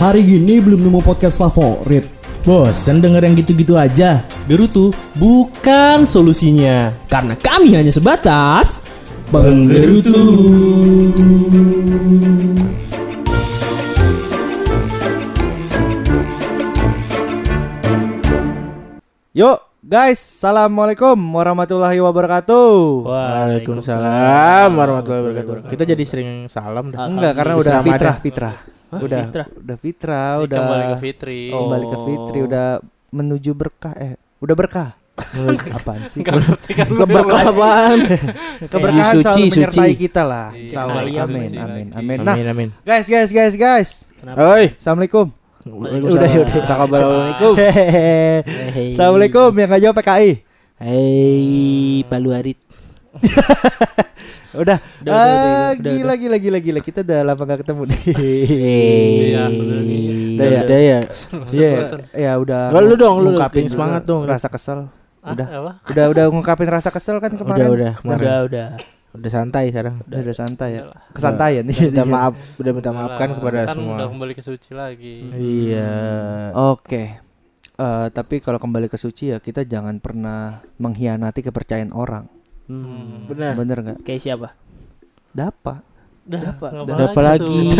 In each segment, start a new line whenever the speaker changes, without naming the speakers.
Hari gini belum nemu podcast favorit.
Bosan denger yang gitu-gitu aja.
Gerutu bukan solusinya.
Karena kami hanya sebatas
Penggerutu.
Yuk guys, assalamualaikum warahmatullahi wabarakatuh.
Waalaikumsalam warahmatullahi wabarakatuh. Kita jadi sering salam dah.
Enggak, karena udah
Ramadan. Hah,
Udah,
fitrah?
udah fitrah,
Ini
udah
Kembali ke Fitri.
kembali ke fitri, udah menuju berkah. Eh, udah berkah. Apaan sih?
Gak ngerti kan gue
Keberkah apaan?
Keberkahan
Suci,
selalu menyertai
suci.
kita lah.
Iya,
Insya Allah. Amin, amin, amin. Nah, guys, guys, guys, guys.
Oi.
Assalamualaikum.
Udah udah. Tak kabar Assalamualaikum.
Assalamualaikum yang jawab PKI.
Hei, Palu Arit.
Udah,
Udah, udah,
ah,
udah, udah,
gila, gila, gila, gila. Kita udah lama gak ketemu nih.
Iya, udah
ya?
Udah ya.
Iya, ya udah.
Nggak, lu dong, lu
ngungkapin
semangat dong.
Rasa kesel.
Ah,
Udah.
apa?
Udah, udah ngungkapin rasa kesel kan kemarin.
Udah udah. kemarin.
Udah, udah.
Udah santai sekarang.
Udah, udah santai ya.
Lah.
Kesantaian nih.
Minta maaf, udah minta maaf kan
Udah
kepada
lah, kan
semua.
udah kembali ke suci lagi.
Iya.
Oke. Eh, tapi kalau kembali ke suci ya kita jangan pernah mengkhianati kepercayaan orang.
Hmm.
Benar.
Bener nggak?
Kayak siapa?
Dapa.
Ngapa
Dapat lagi.
tuh?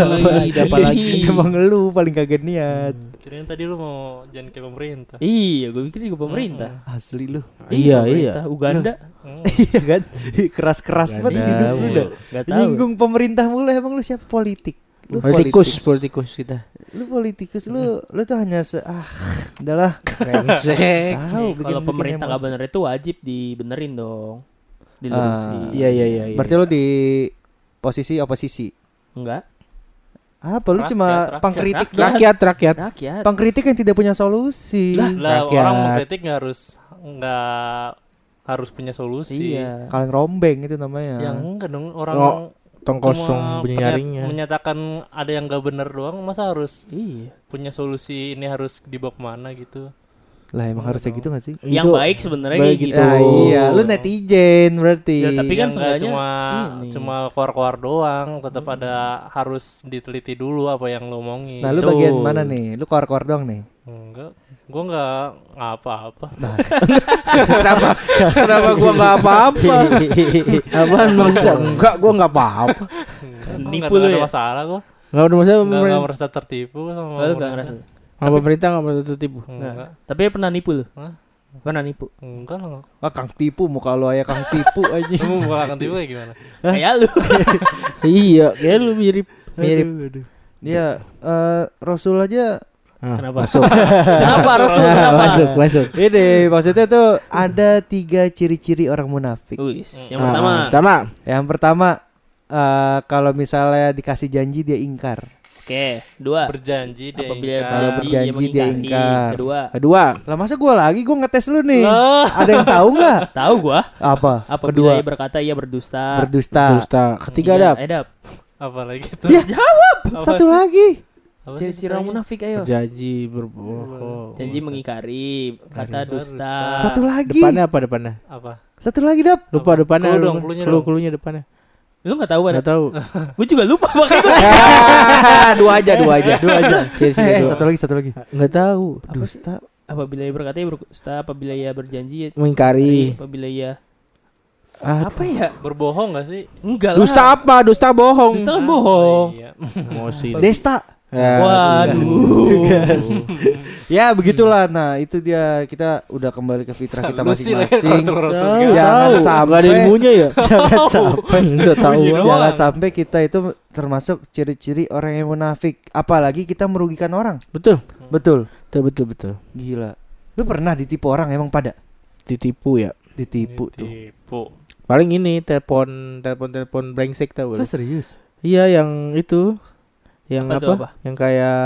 Dapat lagi.
Emang lu paling kaget niat.
Kirain tadi lu mau jangan kayak pemerintah.
Iya, gue pikir juga pemerintah.
Asli lu.
Iya,
pemerintah. Uganda.
Hmm.
iya kan? Keras-keras banget
Uganda,
hidup lu dah. Nyinggung pemerintah mulu emang lu siapa politik? Lu
Politikus,
politik.
politikus kita.
Lu politikus lu lu tuh hanya se ah udahlah
Brengsek.
tahu
Nih,
bikin-
kalau pemerintah nggak benar itu wajib dibenerin dong. Dilurusin.
Ah.
Iya iya iya. iya.
Berarti lu di posisi oposisi.
Enggak.
Apa lu
Rakyat,
cuma
rakyat.
pangkritik doang?
rakyat rakyat.
Rakyat.
Pangkritik yang tidak punya solusi.
Lah
Rakyat.
orang mengkritik nggak harus nggak harus punya solusi.
Iya.
Kalian rombeng itu namanya.
Yang enggak dong orang
Oh, Tong
cuma
kosong bunyi
menyatakan ada yang nggak bener doang masa harus
Iya.
punya solusi ini harus dibawa ke mana gitu.
Lah emang harusnya gitu gak sih?
Yang
Itu
baik sebenarnya
baik
kayak gitu.
gitu.
Ya iya, lu netizen berarti.
Ya, tapi kan seenggaknya
cuma
ini.
cuma keluar-keluar doang, tetap ada harus diteliti dulu apa yang lo omongin.
Nah, lu
Tuh.
bagian mana nih? Lu keluar-keluar doang nih.
Enggak, gua nggak apa-apa.
Kenapa? Kenapa gua nggak apa-apa? Apaan maksudnya? Enggak, gua nggak apa-apa.
Gua
Nipu lu
ada
ya?
masalah kok.
Enggak ada masalah
Nggak nggak
pemerintah.
merasa tertipu sama
Oh, lu nggak
pemerintah.
enggak merasa tertipu.
Enggak,
Tapi pernah nipu lu?
Hah?
Pernah nipu?
enggak lah.
Ah, Kang tipu muka lu aja Kang tipu aja.
Kamu bukan akan tipu kayak gimana?
Kayak lu.
Iya, kayak lu mirip mirip.
Iya, eh, Rasul aja
Ah,
Kenapa?
Masuk.
Kenapa Rasul? Kenapa?
masuk, masuk.
ini maksudnya tuh ada tiga ciri-ciri orang munafik.
Wis, yang pertama.
pertama.
Yang pertama eh, kalau misalnya dikasih janji dia ingkar.
Oke, dua.
Berjanji dia
Apabila
ingkar.
Kalau berjanji dia ingkar.
Kedua,
Kedua.
Lah masa gua lagi gua ngetes lu nih.
Lah,
Ada yang tahu nggak?
tahu gua.
Apa?
Apabila
Kedua
ia berkata ia berdusta.
berdusta.
Dusta. Ketiga
Iya, eh, Dap.
apa lagi tuh?
Ya,
Apa
Satu
sih?
lagi.
Apa
Ciri-ciri orang munafik ayo.
Janji berbohong.
Janji mengingkari, kata
Berdusta.
dusta.
Satu lagi.
Depannya apa depannya?
Apa?
Satu lagi, Dap.
Lupa depannya.
Clue dong, clue-nya
depannya.
Lu enggak tahu kan?
Enggak tahu.
Gue juga lupa makanya gua-
dua aja, dua aja. Dua aja. Ciri-ciri
Eh,
dua.
satu lagi, satu lagi.
Enggak tahu.
Dusta.
apabila ia berkata ia berdusta, apabila ia berjanji
Mengingkari.
apabila ia
Ah,
apa ya?
Berbohong gak sih?
Enggak lah.
dusta apa? Dusta bohong.
Dusta kan bohong.
Iya.
Emosi.
Desta.
Ya,
Waduh.
Ya, begitulah. Nah, itu dia kita udah kembali ke fitrah kita masing-masing.
Tahu.
Jangan
tahu.
sampai-
Nggak ada ilmunya ya.
Jangan sampai
Enggak tahu.
Bunyi doang.
Jangan sampai kita itu termasuk ciri-ciri orang yang munafik. Apalagi kita merugikan orang.
Betul.
Betul.
Betul betul betul.
Gila. Lu pernah ditipu orang emang pada
Ditipu ya.
ditipu tuh.
Tipu.
Paling ini telepon telepon telepon brengsek tau
Lu
lu?
serius?
Iya yang itu. Yang
Apa
apa?
apa?
Yang kayak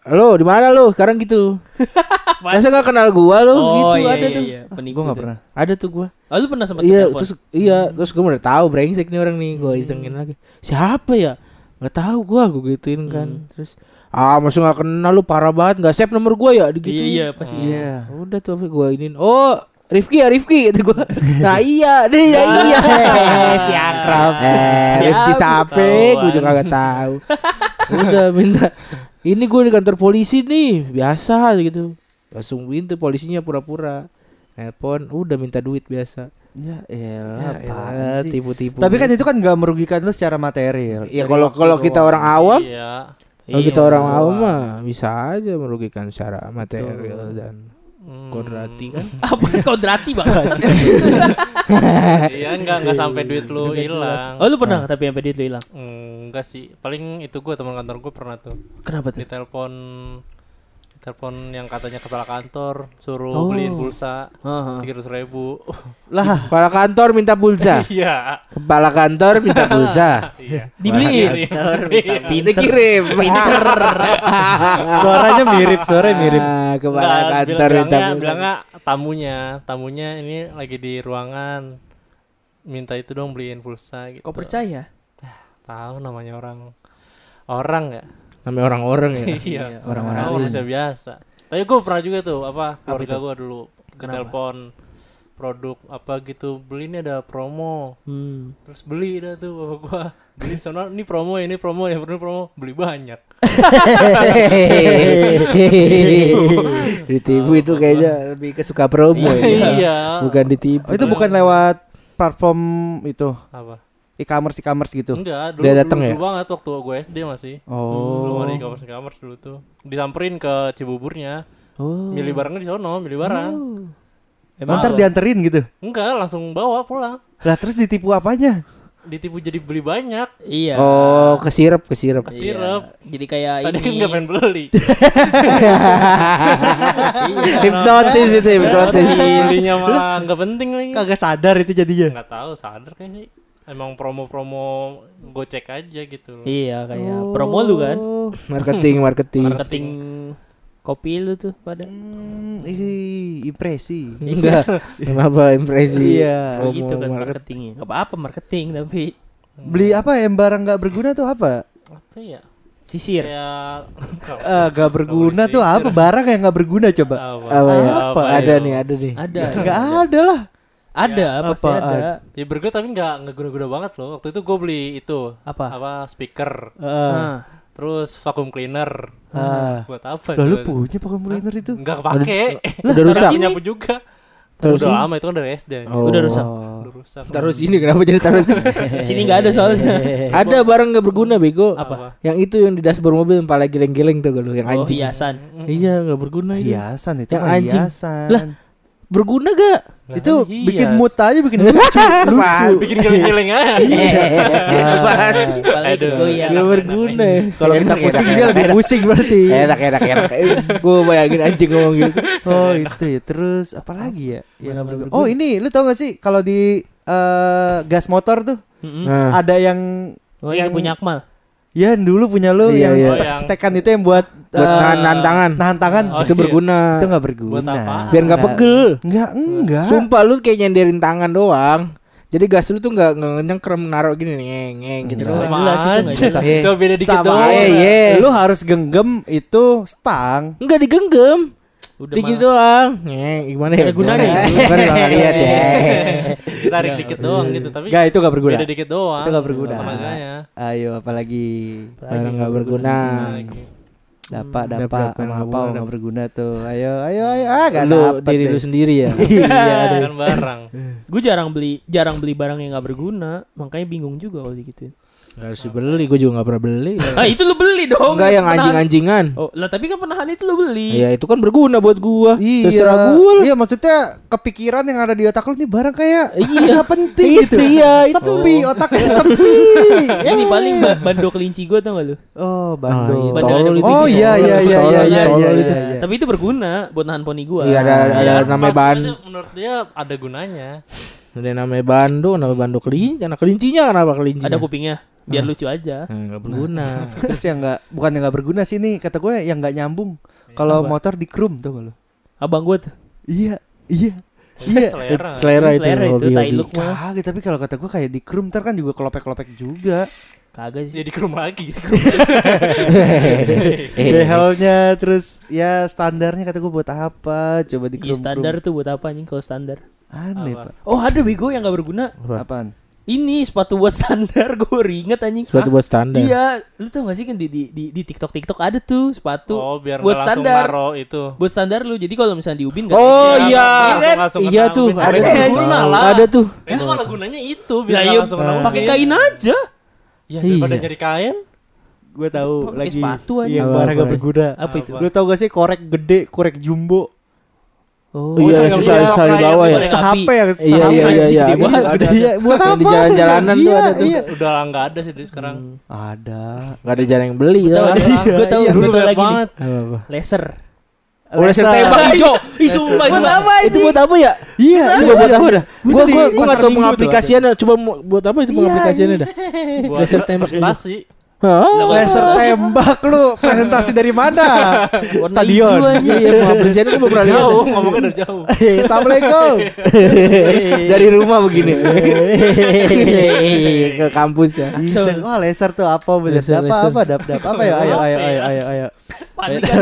Halo, di mana lu? Sekarang gitu. Masa gak kenal gua lu?
Oh
gitu
iya,
ada
iya,
tuh.
iya. Penipu
Gue gak
tuh.
pernah.
Ada tuh gua.
Oh, lu pernah sempat
Iya,
telepon?
terus iya, terus gua udah tahu brengsek nih orang nih, gua isengin lagi. Siapa ya? Gak tahu gua, gua gituin kan. Terus ah, masa gak kenal lu parah banget, gak save nomor gua ya gitu.
Iya, iya, pasti.
Iya.
Udah tuh gua inin. Oh, Rifki ya Rifki gitu gua. Nah iya, deh ya iya.
si akrab.
Eh,
Si
Rifki sape, gua juga gak tahu. Udah minta Ini gue di kantor polisi nih, biasa gitu. Langsung pintu polisinya pura-pura. Nelpon, udah minta duit biasa.
Ya elah,
Ya,
apaan
elah,
sih?
tipu-tipu.
Tapi kan itu kan nggak merugikan lu secara material.
ya kalau kalau kita orang awam,
Iya.
kalau
Iya,
kita orang
doang.
awam mah bisa aja merugikan secara material dan
Hmm.
kodrati kan.
Apa kodrati banget sih?
iya enggak enggak sampai duit lu hilang.
Oh lu pernah tapi sampai duit lu hilang.
Enggak sih. Paling itu gua teman kantor gua pernah tuh.
Kenapa tuh?
Ditelepon telepon yang katanya kepala kantor suruh
Oh.
beliin pulsa
Heeh.
tiga ribu
Lah,
Kepala kantor minta pulsa.
iya
Kepala kantor minta pulsa.
iya
Dibeliin.
Ini kirim.
suaranya mirip, suaranya mirip.
Ah, Kepala
Enggak,
kantor
bilang-
minta
bilangnya,
pulsa.
bilangnya tamunya tamunya ini lagi di ruangan minta itu dong beliin pulsa gitu
Kok percaya?
tahu namanya orang orang ya
Namanya orang-orang ya.
iya.
Orang-orang
Tahu
lain.
manusia biasa tapi gue pernah juga tuh apa keluarga gue dulu. Telepon produk apa gitu. Beli ini ada promo.
Hmm.
terus beli dah tuh bapak gua. Beli sana ini promo ini promo ya ini promo. Beli banyak.
Ditipu itu kayaknya lebih ke suka promo ya.
iya.
Bukan ditipu.
Oh, itu bukan lewat platform itu?
Apa
e-commerce e-commerce gitu.
enggak dulu,
Dia datang
dulu,
ya?
dulu banget waktu gue SD masih
Oh.
belum ada e-commerce e-commerce dulu tuh disamperin ke Cibuburnya
Oh.
milih barangnya di sono milih barang
Emang ntar dianterin gitu.
enggak langsung bawa pulang
Lah terus ditipu apanya?
ditipu jadi beli banyak
Iya.
Oh, kesirep, kesirep.
ke sirup
Jadi kayak
tadi kan
ini.
nggak pengen beli
hipnotis itu hipnotis.
belinya malah nggak penting lagi
Kagak sadar itu jadinya.
nggak tahu sadar kayaknya sih emang promo-promo gocek aja gitu loh.
Iya kayak promo lu kan.
Marketing, marketing.
Marketing kopi lu tuh pada.
Hmm, ih, impresi.
Enggak. apa impresi?
Iya,
Promo,
gitu kan
marketing.
marketingnya. Gak apa-apa marketing tapi
Beli apa yang barang nggak berguna tuh apa?
apa ya
sisir.
kayak
Eh, gak berguna tuh apa? Barang yang nggak berguna coba.
apa,
Apa ya?
Apa
ada
ya?
nih, ada nih.
Ada.
Nggak ada lah.
Ada pasti
apaan?
ada.
ya berguna tapi nggak nggak guna-guna banget loh waktu itu gue beli itu
Apa?
apa speaker
Ah,
Nah,
terus vacuum cleaner
ah.
buat apa
Lah lu
coba?
punya vacuum cleaner itu?
nggak kepake
Udah rusak.
Terus nyapu juga
Terus
udah
ini?
lama itu kan dari SD
Oh.
Udah rusak.
udah rusak
Taruh sini kenapa jadi taruh sini?
sini nggak ada soalnya.
ada barang nggak berguna bego.
apa
Yang itu yang di dashboard mobil yang pala geleng-geleng tuh kalau yang
Oh,
anjing.
hiasan.
Iya nggak berguna itu.
Hiasan itu
Yang anjing.
hiasan.
Lah, Berguna gak?
Lah,
itu
kan
bikin
hias.
mood aja bikin lucu, lucu.
bikin geleng-geleng aja
Apaan sih?
Kepala
Aduh.
Nggak berguna.
Kalau kita pusing dia lebih pusing berarti.
Enak enak enak. Gue bayangin anjing ngomong gitu.
Oh itu ya. Terus apa lagi ya? Oh ini lu tau gak sih kalau di eh, gas motor tuh.
Nah,
ada yang
Oh, Yang- punya Akmal.
Ya dulu punya lu
Iya,
yang
iya.
cetek-cetekan itu yang buat
buat
eh,
nahan nahan tangan.
nahan tangan.
Oh,
itu
iya.
berguna.
Itu nggak berguna.
Buat apa?
Biar nggak pegel.
Enggak, enggak.
Sumpah lu kayak nyenderin tangan doang. Jadi gas lu tuh nggak nggak nyengkrem naruh gini ngeng ngeng gitu
Sama
jelas itu nggak
aja
jelas.
itu beda dikit
Sama
doang
aja.
iya.
Lu harus genggam itu stang.
Enggak digenggam.
Udah
Dikit
mah.
doang. Gimana ya?
Gunanya
Gimana ya? Gimana kalau nggak lihat ya.
tarik dikit doang gitu tapi
Enggak, itu nggak berguna.
beda dikit doang
Itu nggak berguna.
tenaganya
Ayo apalagi
Barang nggak berguna.
Dapat
Hmm,
dapat
dapat,
sama apa
berguna.
nggak berguna tuh. Ayo ayo ayo ah gak
Lu diri
deh.
lu sendiri ya.
Iya deh.
kan barang
Gue jarang beli jarang beli barang yang nggak berguna, makanya bingung juga kalau gitu.
Harus dibeli, gue juga nggak pernah beli.
Ah itu lu beli dong.
Enggak yang anjing-anjingan.
Oh, lah tapi kan penahan itu lu beli.
Iya itu kan berguna buat gua.
Iya,
Terserah gua lah.
iya maksudnya kepikiran yang ada di otak lu nih barang kayak
Iya.
nggak penting
Itu,
gitu.
iya, itu.
sepi otaknya sepi.
Ini paling ba bando kelinci gue tau gak lu?
Oh,
Ah,
Bando.
iya,
Bandel
tolol
ada
itu.
Oh iya iya iya iya iya iya.
itu.
iya.
Tapi itu berguna buat nahan poni gue.
Iya ada ada
Iya,
namanya
aja menurut dia ada gunanya
Ada namanya bando, nama bando kelinci. Anak kelincinya kenapa kelinci?
Ada kupingnya, biar lucu aja.
Nah, nggak berguna.
Terus yang nggak bukan yang nggak berguna sih nih kata gue yang nggak nyambung. Kalau
Apa?
motor di krum tuh lu.
Abang gue tuh.
Iya iya iya.
selera
Selera itu
Selera itu,
hobi,
tai
hobi.
look mah.
Kagak tapi kalau kata gue kayak di krum ntar kan juga kelopek-kelopek juga.
Kagak sih.
jadi ke rumah lagi
Behelnya terus ya standarnya kata gue buat apa? Coba di
Iya
krum.
standar tuh buat apa anjing kalau standar?
Aneh
Apa?
pak.
Oh ada bego yang gak berguna.
Apa?
Apaan?
Ini sepatu buat standar gue baru inget anjing.
Sepatu buat standar.
Iya, lu tau gak sih kan di di di, di TikTok TikTok ada tuh sepatu
Oh, biar
buat standar.
naro itu.
Buat standar lu. Jadi kalau misalnya di Ubin nggak
Oh
Iya,
iya,
langsung- langsung
iya tuh, ada
Itu
tuh,
lah.
ada tuh.
Itu malah gunanya itu biar
iya,
langsung kena
pakai
ubin.
kain aja.
Ya daripada
Iya.
nyari kain.
Gue tahu lagi
sepatu aja.
Iya,
Apa,
barang gak berguna.
Apa itu?
Lu tau gak sih korek gede, korek jumbo?
Oh,
Iya,
yang
susah
dia
susah
pakai
dibawa
yang
ya.
Pakai api.
Sehape yang
Iya,
sehape
iya, iya, iya.
Iya, buat apa?
di jalan-jalanan tuh
Iya,
ada tuh.
Iya.
Udah nggak ada sih dari sekarang.
Ada.
Gak ada jarang yang beli ya.
gue
Iya,
gue
dulu
lagi nih.
banget.
Laser.
Oh, laser tembak hijau. Ih, sumpah itu
Buat apa,
Itu buat apa ya?
Iya,
Coba buat apa dah? Gua
Itu di
gua gua enggak tahu pengaplikasiannya. Coba buat apa itu pengaplikasiannya dah?
Buat
Laser tembak hijau. Hah?
Laser tembak lu presentasi dari mana? Stadion.
aja.
Iya, iya, pengaplikasiannya gua belum pernah lihat.
Jauh, ngomongnya dari jauh.
Assalamualaikum.
Dari rumah begini. Ke kampus ya.
Bisa. Wah, laser tuh apa bener?
Laser,
Apa apa dap dap apa ya? Ayo ayo ayo ayo ayo.
Panik kan?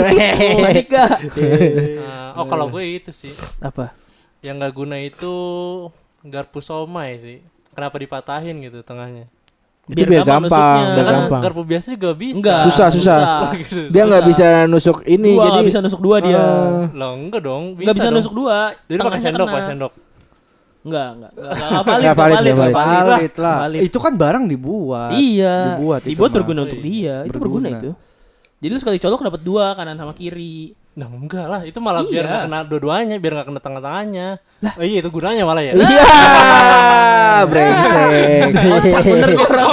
Panik?
Nah, oh kalau gue itu sih.
Apa?
Yang nggak guna itu garpu somai sih. Kenapa dipatahin gitu tengahnya?
Itu biar gampang,
nusuknya.
biar
Kan
gampang.
garpu biasa juga bisa.
Enggak.
Susah, susah.
Gitu,
Dia nggak
Susah.
bisa nusuk ini
Dua,
jadi
bisa nusuk dua dia.
Loh, enggak dong. Bisa
Nggak bisa
dong.
nusuk dua.
Jadi pakai sendok, pakai sendok.
Enggak, enggak. Enggak, enggak valid,
Nggak
enggak
valid,
valid,
nggak
enggak valid.
Valid lah.
Valid.
Itu kan barang dibuat.
Iya.
Dibuat itu
Dibuat
mah.
berguna untuk dia. Itu berguna
Berguna.
itu. Jadi lu sekali colok dapat dua kanan sama kiri.
Nah, enggak lah. Itu malah biar
Iya.
nggak kena dua-duanya, biar nggak kena tengah-tengahnya. Oh, iya, itu gunanya malah ya.
Iya, brengsek.
Kocak bener gua orang.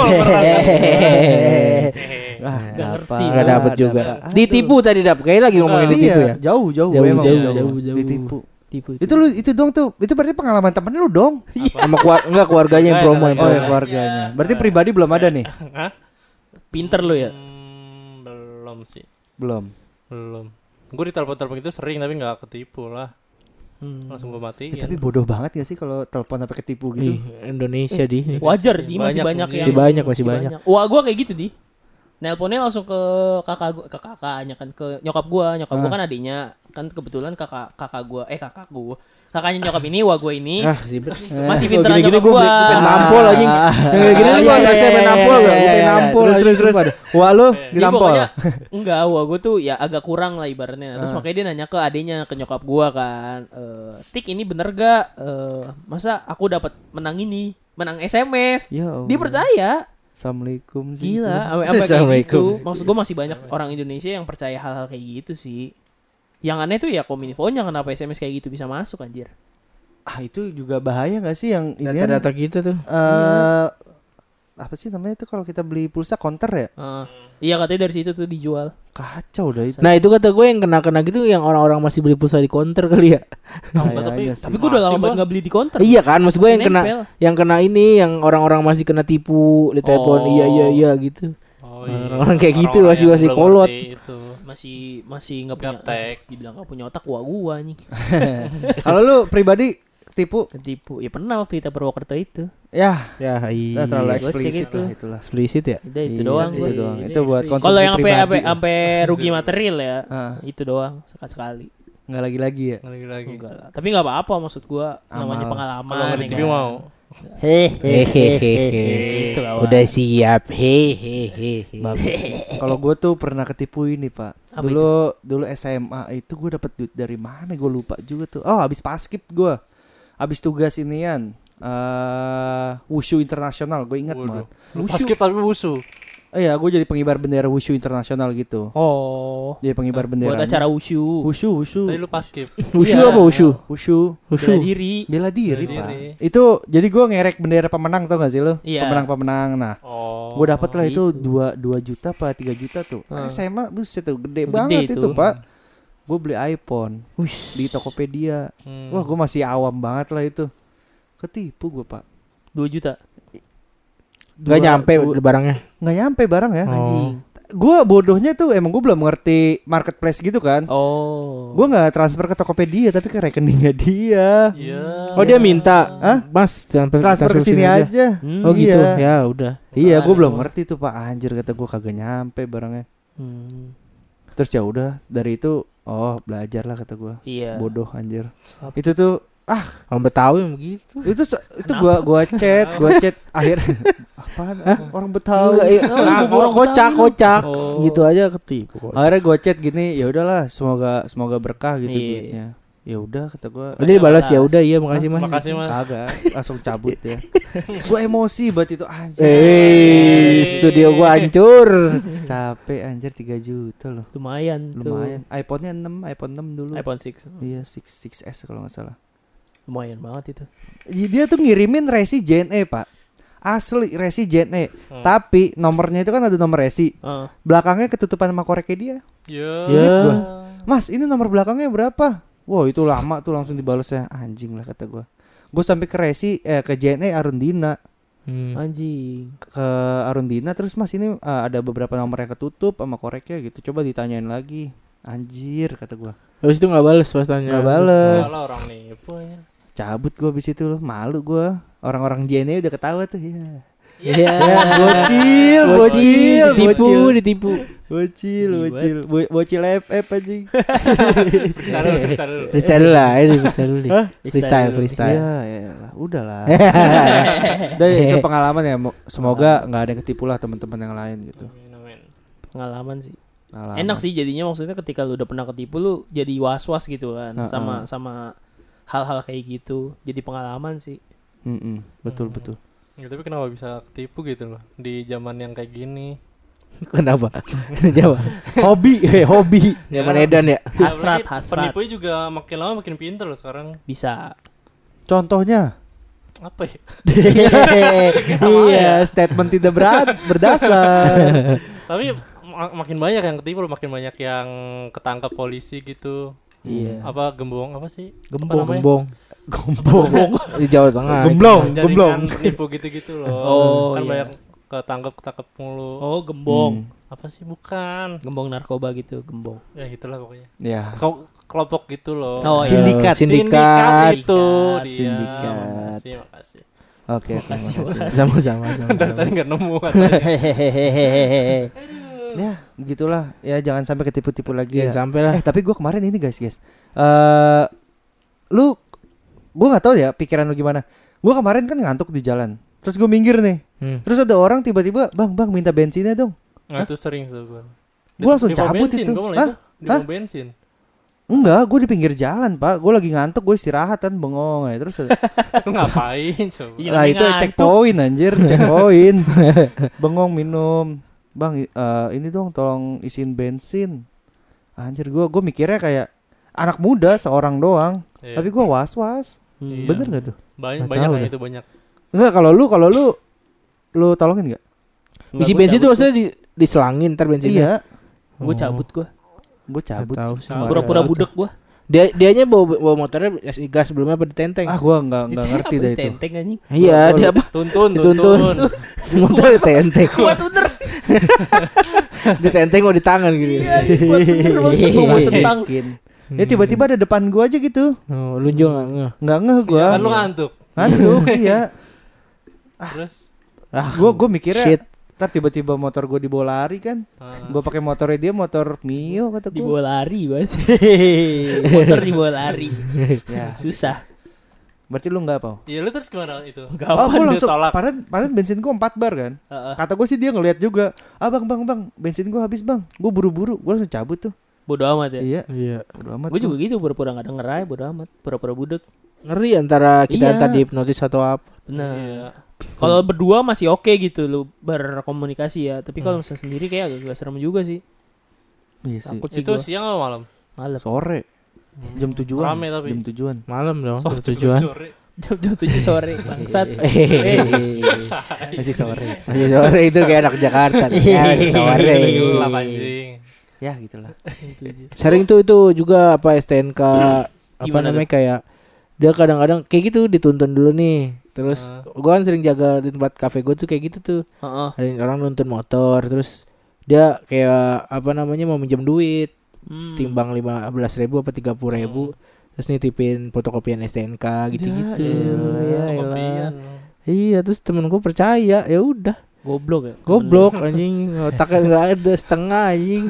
Ah,
Nggak
dapat.
ngerti.
Nggak dapet juga. Ditipu tadi dap. Kayaknya lagi ngomongin
Iya,
ditipu ya.
jauh jauh
Jauh, jauh, jauh, jauh.
Ditipu.
Tipu
Itu lu itu dong tuh. Itu berarti pengalaman temen lu dong.
Sama keluar enggak keluarganya yang promo
Oh ya keluarganya. Berarti pribadi belum ada nih.
Hah?
pinter lu ya.
Hmm, belum sih.
Belum.
Belum. Gue di telepon-telepon itu sering tapi nggak ketipu lah.
Hmm.
Langsung gue matiin.
Eh, tapi bodoh banget gak sih kalau telepon sampai ketipu gitu?
Ih, Indonesia di.
Wajar di masih
Banyak,
yang
Masih banyak, masih banyak.
Wah, gua kayak gitu di. Nelponnya langsung ke kakak gua, ke kakaknya kan ke nyokap gua. Nyokap gua
Ah.
kan adiknya. Kan kebetulan kakak kakak gua eh kakak gua. Kakaknya nyokap ini, wah gua ini.
Ah, sih.
Masih
Oh,
pinteran
gini-gini
nyokap
gue
gua.
pengen nampol anjing. Yang kayak gini lu gua
iya,
saya
iya,
pengen
iya,
nampol
iya?
Gue pengen nampol
Terus terus. Wah lu
Jadi
ditampol.
pokoknya enggak, wah gua tuh ya agak kurang lah ibaratnya. Terus
Ah.
makanya dia nanya ke adiknya, ke nyokap gua kan, eh Tik ini bener gak? Eh, masa aku dapat menang ini? Menang SMS.
Ya.
Dia percaya.
Assalamualaikum sih
Gila, sampai kayak
Assalamualaikum.
gitu. Maksud gue masih banyak orang Indonesia yang percaya hal-hal kayak gitu sih. Yang aneh tuh ya kominfonya kenapa SMS kayak gitu bisa masuk anjir.
Ah itu juga bahaya gak sih yang ini
Data-data kita tuh.
eh apa sih namanya itu kalau kita beli pulsa counter ya?
Heeh. iya katanya dari situ tuh dijual.
Kacau dah itu.
Nah itu kata gue yang kena-kena gitu yang orang-orang masih beli pulsa di counter kali ya.
Enggak, tapi
Kayaknya sih.
Tapi gue udah lama
Masih
banget nggak beli di counter.
Iya kan, maksud gue
Masih
yang kena
nempel.
yang kena ini yang orang-orang masih kena tipu di telepon
Oh.
iya iya iya gitu.
Oh,
Orang-orang kayak gitu
Orang-orang
masih-
yang
masih
belum
kolot.
Itu.
Masih masih nggak punya
Gaptek.
dibilang nggak punya otak gua gua anjing.
Kalau lu pribadi tipu
Ketipu. Ya pernah waktu kita Purwokerto itu.
ya
Ya iya.
nah, terlalu eksplisit
itu.
lah itulah.
Eksplisit ya.
Udah itu
Iya,
doang
itu doang.
Ini
Itu buat konsumsi
Kalau yang sampai sampai sampai rugi material ya,
Ah,
itu doang sekali sekali.
nggak lagi-lagi ya.
Lagi-lagi.
Enggak lah. Tapi nggak apa-apa maksud gua namanya
Amal.
pengalaman.
Kalau nggak
ya kan.
mau.
Hehehe.
Itu
Udah siap. Hehehe.
Bagus. Kalau gue tuh pernah ketipu ini pak.
Apa
dulu dulu SMA itu gue dapat duit dari mana gue lupa juga tuh. Oh habis paskip gue. Habis tugas inian. eh wushu internasional gue ingat banget.
Lu Pas skip tapi wusu.
Oh iya gue jadi pengibar bendera wushu internasional gitu.
Oh.
Jadi pengibar bendera.
Buat acara wushu.
wushu wushu.
Tadi lu pas skip.
Wushu
Iya.
apa wushu?
Wushu.
Wushu.
Bela diri.
Bela diri,
Bela
pak. Itu jadi gue ngerek bendera pemenang tau gak sih lo?
Iya.
Pemenang-pemenang. Nah,
Oh.
gue dapet lah itu
gitu.
dua dua juta apa tiga juta tuh.
Ah.
SMA buset tuh gede,
Gede
banget
itu.
itu, pak. Gue beli iPhone
Wush.
di Tokopedia.
Hmm.
Wah, gue masih awam banget lah itu. Ketipu gue pak.
2 juta.
Gak nyampe
dua-
barangnya.
nggak nyampe barang ya.
Oh.
Anjing.
Gue bodohnya tuh emang gue belum ngerti marketplace gitu kan.
Oh.
Gue nggak transfer ke Tokopedia tapi ke rekeningnya dia.
Iya.
Oh dia minta.
Hah?
Mas transfer,
Transfer ke sini aja.
Hmm.
Oh gitu.
Iya.
Ya udah.
Iya, gue belum ngerti tuh pak. Anjir kata gue kagak nyampe barangnya.
Hmm.
Terus ya udah dari itu oh belajar lah kata gue.
Iya.
Bodoh anjir.
Apa?
Itu tuh
Orang Betawi begitu.
Itu itu gua gua chat, gua chat akhir apaan orang Betawi.
Enggak, iya. Nah,
gua
orang kocak, kocak.
Oh.
Gitu aja ketipu.
Akhirnya gua chat gini, ya udahlah semoga semoga berkah gitu
Iya.
duitnya. Ya udah kata gua
Jadi balas ya udah iya makasih Mas.
Makasih mas.
kagak langsung cabut ya. gua emosi banget itu anjir.
Eh, studio gua hancur.
Capek anjir 3 juta loh.
Lumayan,
Lumayan. iPhone-nya 6, iPhone 6 dulu.
iPhone 6.
Iya, 6 6S kalau nggak salah.
Lumayan banget itu.
J- Dia tuh ngirimin resi JNE, Pak. Asli resi JNE.
Hmm.
Tapi nomornya itu kan ada nomor resi.
Heeh.
Belakangnya ketutupan sama koreknya dia.
Ya.
Ya.
Mas, ini nomor belakangnya berapa? Wow, itu lama tuh langsung dibalesnya. Anjing lah kata gua. Gue sampai ke resi eh ke JNE Arundina
Hmm.
Anjing.
ke Arundina terus Mas ini eh, ada beberapa nomor yang ketutup sama koreknya gitu. Coba ditanyain lagi. Anjir kata gua.
Habis itu enggak balas pas tanya.
Nggak bales.
Malah orang nipu ya.
Cabut gua habis itu loh. Malu gua. Orang-orang JNE udah ketawa tuh ya.
Iya.
Ya, bocil, bocil,
ditipu,
bocil.
ditipu.
Bocil, bocil, Bo- bocil FF anjing.
Dulu.
Freestyle dulu lah, ini freestyle dulu. nih. Freestyle, freestyle.
Iya, ya lah, udahlah. Dan itu pengalaman ya. mo- Semoga nggak ada yang ketipu lah teman-teman yang lain gitu.
Pengalaman sih.
Pengalaman.
Enak sih jadinya maksudnya ketika lu udah pernah ketipu lu jadi was-was gitu kan
Heeh.
sama sama hal-hal kayak gitu. Jadi pengalaman sih.
Mm-mm, betul
Hmm.
betul.
Ya, tapi kenapa bisa ketipu gitu loh di zaman yang kayak gini?
Kenapa? Jawab.
hobi, eh hobi.
Zaman Edan ya.
Hasrat, hasrat.
Penipunya juga makin lama makin pinter loh sekarang.
Bisa.
Contohnya.
Apa ya?
iya, statement tidak berat berdasar.
Tapi ma- makin banyak yang ketipu makin banyak yang ketangkap polisi gitu.
Iya.
Apa gembong apa sih?
Gembong,
Apa
gembong.
Gombong.
Di Jawa Tengah.
Gemblong,
Jaringan
gemblong.
penipu gitu-gitu loh.
Oh,
kan
iya.
banyak ketangkap ketangkap mulu.
Oh, gembong.
Hmm.
Apa sih bukan?
Gembong narkoba gitu, gembong.
Ya gitulah pokoknya.
Ya.
Kau kelompok gitu loh.
Oh, iya.
Sindikat.
Sindikat.
itu
Sindikat.
dia.
Sindikat.
Makasih, makasih.
Oke, oke.
Makasih,
makasih.
Sama-sama. Sama-sama.
tadi nggak nemu katanya.
Hehehe. Ya, begitulah. Ya jangan sampai ketipu-tipu lagi
Jangan
ya.
sampai lah.
Eh, tapi gua kemarin ini guys, guys. Eh lu gua nggak tahu ya pikiran lu gimana. Gua kemarin kan ngantuk di jalan. Terus gue minggir nih.
Hmm.
Terus ada orang tiba-tiba, "Bang, Bang, minta bensinnya dong."
Nah, itu sering tuh gue.
Gua langsung cabut itu.
Gue malah
Hah?
itu di
Hah?
bensin.
Enggak, gue di pinggir jalan, Pak. Gue lagi ngantuk, gue istirahat kan bengong ya. Terus
Lu ngapain coba?
Iya.
lah
lagi
itu
ngantuk.
checkpoint anjir, checkpoint. bengong minum. Bang, i- eh, ini dong tolong isiin bensin. Anjir gua gua mikirnya kayak anak muda seorang doang.
Iya.
Tapi gua was-was.
Hmm.
Iya.
Bener gak tuh?
banyak
Nggak
banyak itu banyak.
Enggak kalau lu kalau lu lu tolongin enggak?
Enggak,
Isi
gua
bensin tuh maksudnya di, diselangin ntar bensinnya.
Iya,
Gue cabut gue.
gua cabut. Kemarin.
Pura-pura budek gue.
Dia dianya bawa bawa motornya gas gas sebelumnya apa ditenteng?
Ah, gua enggak enggak ngerti dah itu.
Tenteng anjing.
Iya, dia apa?
Tuntun,
Dituntun.
tuntun.
Motor ditenteng.
Kuat bener.
ditenteng mau di tangan gitu.
Iya, gua mau sentang.
Ya tiba-tiba ada depan gua aja gitu.
Oh, lu juga nggak ngeh.
Enggak ngeh gua.
Kan lu ngantuk.
Ngantuk, iya.
Terus
Ah,
Gua gua mikirnya
shit.
Ntar tiba-tiba motor gue dibawa lari kan
ah,
Gue pakai motornya dia motor Mio kata gue
Dibawa lari bas. Motor dibawa lari.
ya.
Susah.
Berarti lu nggak apa?
Iya lu terus gimana itu?
Oh
Gampang.
gue langsung
ditolak?
Padahal, padahal bensin gue 4 bar kan
Heeh.
Kata gue sih dia ngeliat juga Ah bang bang bang Bensin gue habis bang Gue buru-buru Gue langsung cabut tuh
Bodo amat ya.
Iya
Iya.
Bodo amat
Gue
tuh.
juga gitu pura-pura gak denger aja bodo amat. Pura-pura budek.
Ngeri antara kita
Iya.
entar dihipnotis atau apa.
Benar.
Iya.
Kalau berdua masih oke gitu lu berkomunikasi ya. Tapi kalau misalnya sendiri kayak agak agak serem juga sih.
Iya sih
Takut sih
Itu
gua.
siang atau malam?
Malam.
Sore Jam tujuan
Rame tapi.
Jam tujuan
Malam dong.
So,
tujuan.
sore.
Jam jam tujuh sore bangsat.
Hehehe.
Masih sore
Masih sore itu kayak anak Jakarta. Ya, sore.
Ya gitulah
Jam tujuh.
Sering tuh itu juga apa STNK apa namanya kayak dia kadang-kadang kayak gitu dituntun dulu nih. Terus
Ah.
gua kan sering jaga di tempat kafe gua tuh kayak gitu tuh.
Heeh.
Ada orang nuntun motor terus dia kayak apa namanya mau minjem duit
Hmm.
timbang lima belas ribu apa tiga puluh ribu terus nitipin fotokopian STNK gitu-gitu
Ya elah.
ya iya terus temen gua percaya ya udah
Goblok ya.
goblok anjing otaknya nggak ada setengah anjing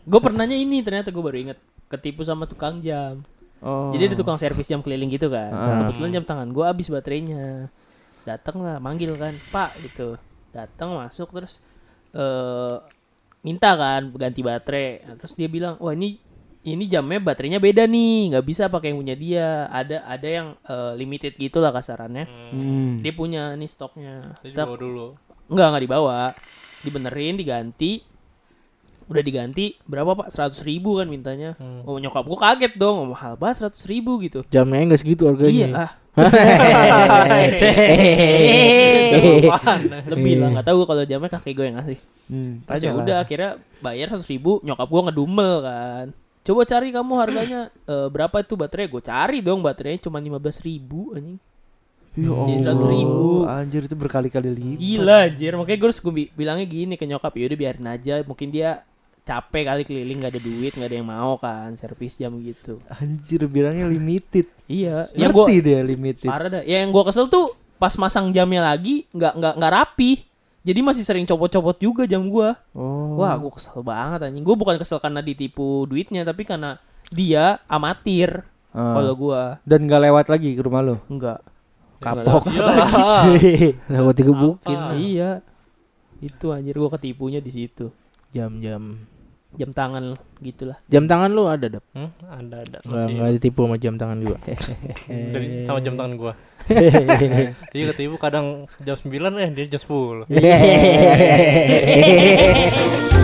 Gue pernahnya ini ternyata gue baru inget ketipu sama tukang jam.
Oh.
Jadi ada tukang servis jam keliling gitu kan.
Ah.
Kebetulan jam tangan gua habis baterainya. Datang lah manggil kan, "Pak." gitu. Datang masuk terus eh minta kan ganti baterai. Nah, terus dia bilang, "Wah, ini ini jamnya baterainya beda nih, nggak bisa pakai yang punya dia. Ada ada yang eh, limited gitu lah kasarannya.
Hmm.
Dia punya nih stoknya.
Jadi
Tak-
bawa dulu.
Enggak, enggak dibawa. Dibenerin, diganti. Udah diganti berapa pak? 100 ribu kan mintanya.
Hmm.
Oh nyokap gua kaget dong. Oh, mahal banget 100 ribu gitu.
Jamnya enggak segitu harganya.
Iya ah. Lebih lah nggak tahu kalau jamnya kakek gue yang ngasih.
Hmm.
Terus ya udah akhirnya bayar 100 ribu. Nyokap gua ngedumel kan. Coba cari kamu harganya eh, berapa itu baterai? Gue cari dong baterainya cuma 15 ribu anjing.
Ya
Jadi 100
Allah,
ribu.
Anjir itu berkali-kali lipat.
Gila anjir. Makanya gue harus gue bi- bilangnya gini ke nyokap. Yaudah biarin aja. Mungkin dia capek kali keliling nggak ada duit nggak ada yang mau kan servis jam gitu
Anjir bilangnya limited.
iya ya gue
Ngerti dia limited.
parah dah ya yang gue kesel tuh pas masang jamnya lagi nggak nggak nggak rapi jadi masih sering copot-copot juga jam gue
Oh.
wah gue kesel banget anjing gue bukan kesel karena ditipu duitnya tapi karena dia amatir
Ah.
kalau gue
Dan gak lewat lagi ke rumah lo.
enggak
Kapok.
Ya.
Takut digebukin.
Apa?
iya itu anjir gue ketipunya di situ
Jam-jam.
Jam tangan gitulah
Jam tangan lu ada, Dap?
Hmm, ada ada
Enggak
masih
enggak ditipu sama jam tangan juga.
dari sama jam tangan gua. Jadi ketipu kadang jam 9 eh dia jam 10.
Hehehe.